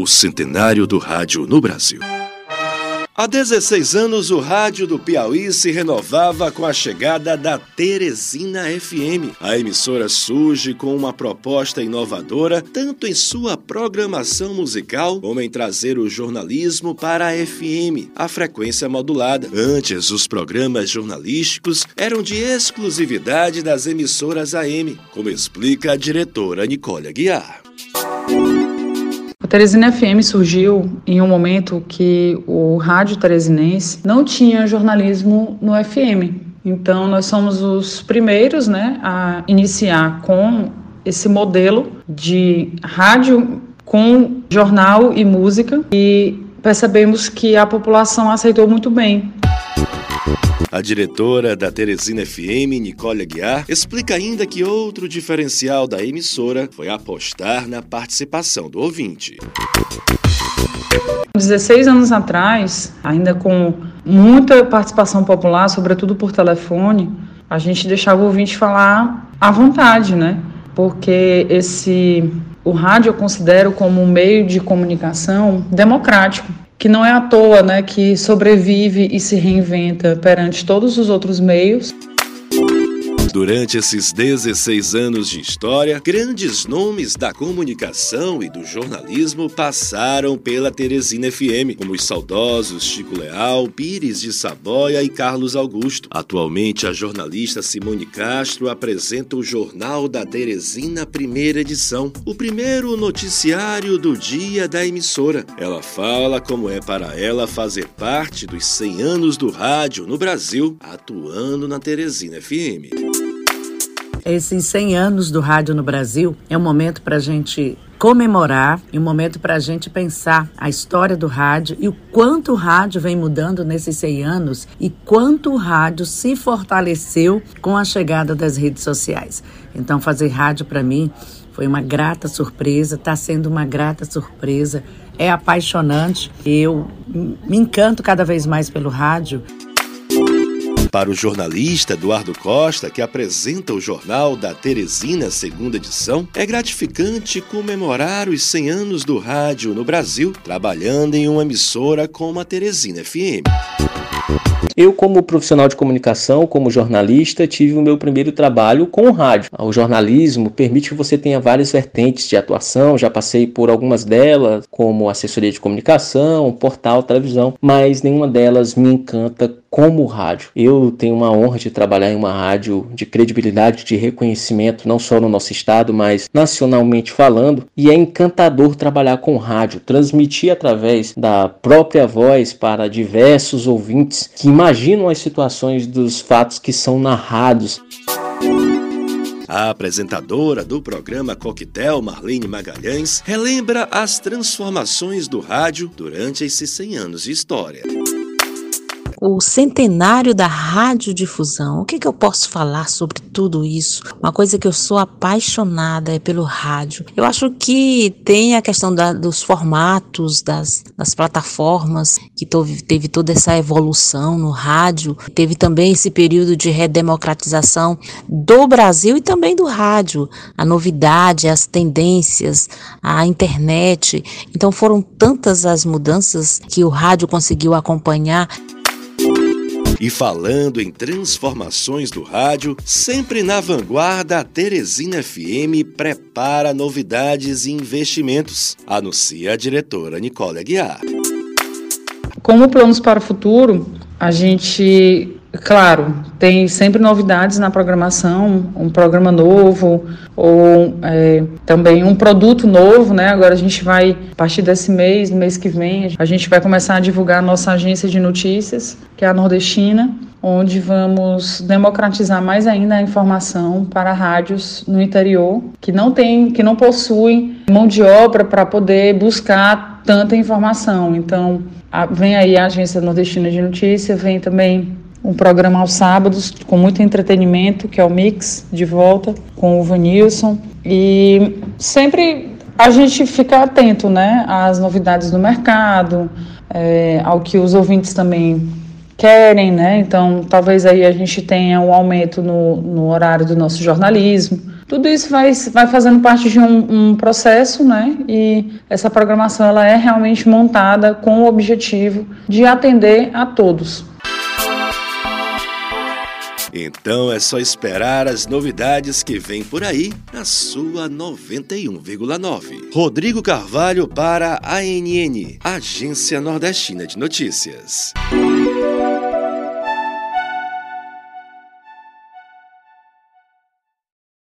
o centenário do rádio no Brasil. Há 16 anos, o rádio do Piauí se renovava com a chegada da Teresina FM. A emissora surge com uma proposta inovadora, tanto em sua programação musical, como em trazer o jornalismo para a FM, a frequência modulada. Antes, os programas jornalísticos eram de exclusividade das emissoras AM, como explica a diretora Nicole Aguiar. Teresina FM surgiu em um momento que o rádio teresinense não tinha jornalismo no FM. Então, nós somos os primeiros né, a iniciar com esse modelo de rádio com jornal e música e percebemos que a população aceitou muito bem. A diretora da Teresina FM, Nicole Aguiar, explica ainda que outro diferencial da emissora foi apostar na participação do ouvinte. 16 anos atrás, ainda com muita participação popular, sobretudo por telefone, a gente deixava o ouvinte falar à vontade, né? Porque esse o rádio eu considero como um meio de comunicação democrático que não é à toa, né, que sobrevive e se reinventa perante todos os outros meios. Durante esses 16 anos de história, grandes nomes da comunicação e do jornalismo passaram pela Teresina FM, como os saudosos Chico Leal, Pires de Saboia e Carlos Augusto. Atualmente, a jornalista Simone Castro apresenta o Jornal da Teresina, primeira edição, o primeiro noticiário do dia da emissora. Ela fala como é para ela fazer parte dos 100 anos do rádio no Brasil, atuando na Teresina FM esses 100 anos do rádio no Brasil é um momento para a gente comemorar e um momento para a gente pensar a história do rádio e o quanto o rádio vem mudando nesses 100 anos e quanto o rádio se fortaleceu com a chegada das redes sociais. Então, fazer rádio para mim foi uma grata surpresa, está sendo uma grata surpresa, é apaixonante. Eu me encanto cada vez mais pelo rádio. Para o jornalista Eduardo Costa, que apresenta o jornal da Teresina, segunda edição, é gratificante comemorar os 100 anos do rádio no Brasil, trabalhando em uma emissora como a Teresina FM. Eu, como profissional de comunicação, como jornalista, tive o meu primeiro trabalho com o rádio. O jornalismo permite que você tenha várias vertentes de atuação, já passei por algumas delas, como assessoria de comunicação, portal, televisão, mas nenhuma delas me encanta como rádio. Eu tenho uma honra de trabalhar em uma rádio de credibilidade, de reconhecimento, não só no nosso estado, mas nacionalmente falando, e é encantador trabalhar com rádio, transmitir através da própria voz para diversos ouvintes que imaginam as situações dos fatos que são narrados. A apresentadora do programa Coquetel, Marlene Magalhães, relembra as transformações do rádio durante esses 100 anos de história o centenário da radiodifusão. O que, que eu posso falar sobre tudo isso? Uma coisa que eu sou apaixonada é pelo rádio. Eu acho que tem a questão da, dos formatos, das, das plataformas, que teve, teve toda essa evolução no rádio. Teve também esse período de redemocratização do Brasil e também do rádio. A novidade, as tendências, a internet. Então foram tantas as mudanças que o rádio conseguiu acompanhar. E falando em transformações do rádio, sempre na vanguarda, a Teresina FM prepara novidades e investimentos, anuncia a diretora Nicole Aguiar. Como planos para o futuro, a gente Claro, tem sempre novidades na programação, um programa novo ou é, também um produto novo, né? Agora a gente vai, a partir desse mês, no mês que vem, a gente vai começar a divulgar a nossa agência de notícias, que é a Nordestina, onde vamos democratizar mais ainda a informação para rádios no interior que não tem, que não possuem mão de obra para poder buscar tanta informação. Então, a, vem aí a agência nordestina de notícia, vem também um programa aos sábados com muito entretenimento, que é o Mix, de volta com o Vanilson. E sempre a gente fica atento né, às novidades do mercado, é, ao que os ouvintes também querem, né? Então, talvez aí a gente tenha um aumento no, no horário do nosso jornalismo, Tudo isso vai, vai fazendo parte de um, um processo, né? E essa programação ela é realmente montada com o objetivo de atender a todos. Então é só esperar as novidades que vem por aí na sua 91,9. Rodrigo Carvalho para a ANN, Agência Nordestina de Notícias.